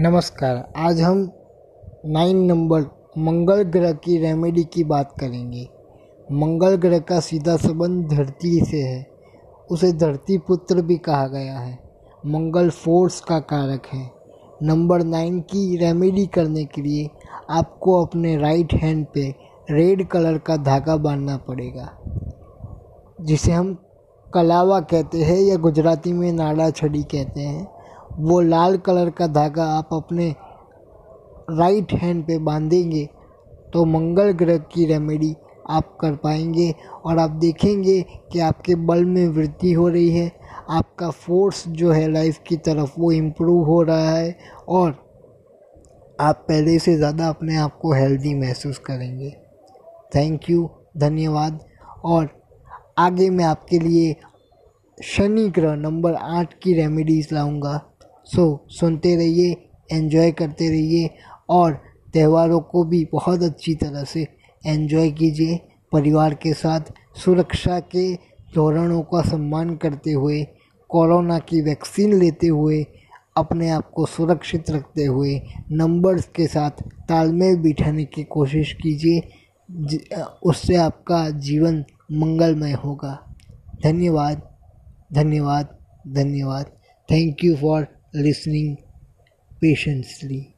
नमस्कार, आज हम नाइन नंबर मंगल ग्रह की रेमेडी की बात करेंगे। मंगल ग्रह का सीधा संबंध धरती से है। उसे धरती पुत्र भी कहा गया है। मंगल फोर्स का कारक है। नंबर नाइन की रेमेडी करने के लिए आपको अपने राइट हैंड पे रेड कलर का धागा बांधना पड़ेगा, जिसे हम कलावा कहते हैं या गुजराती में नाड़ा छड़ी कहते हैं। वो लाल कलर का धागा आप अपने राइट हैंड पे बांधेंगे तो मंगल ग्रह की रेमेडी आप कर पाएँगे और आप देखेंगे कि आपके बल में वृद्धि हो रही है। आपका फोर्स जो है लाइफ की तरफ़ वो इम्प्रूव हो रहा है और आप पहले से ज़्यादा अपने आप को हेल्दी महसूस करेंगे। थैंक यू धन्यवाद। और आगे मैं आपके लिए शनि ग्रह नंबर आठ की रेमेडीज़ लाऊँगा। सो, सुनते रहिए एंजॉय करते रहिए और त्योहारों को भी बहुत अच्छी तरह से एंजॉय कीजिए। परिवार के साथ सुरक्षा के धोरणों का सम्मान करते हुए, कोरोना की वैक्सीन लेते हुए, अपने आप को सुरक्षित रखते हुए नंबर्स के साथ तालमेल बिठाने की कोशिश कीजिए उससे आपका जीवन मंगलमय होगा। धन्यवाद धन्यवाद धन्यवाद। Thank you for listening patiently.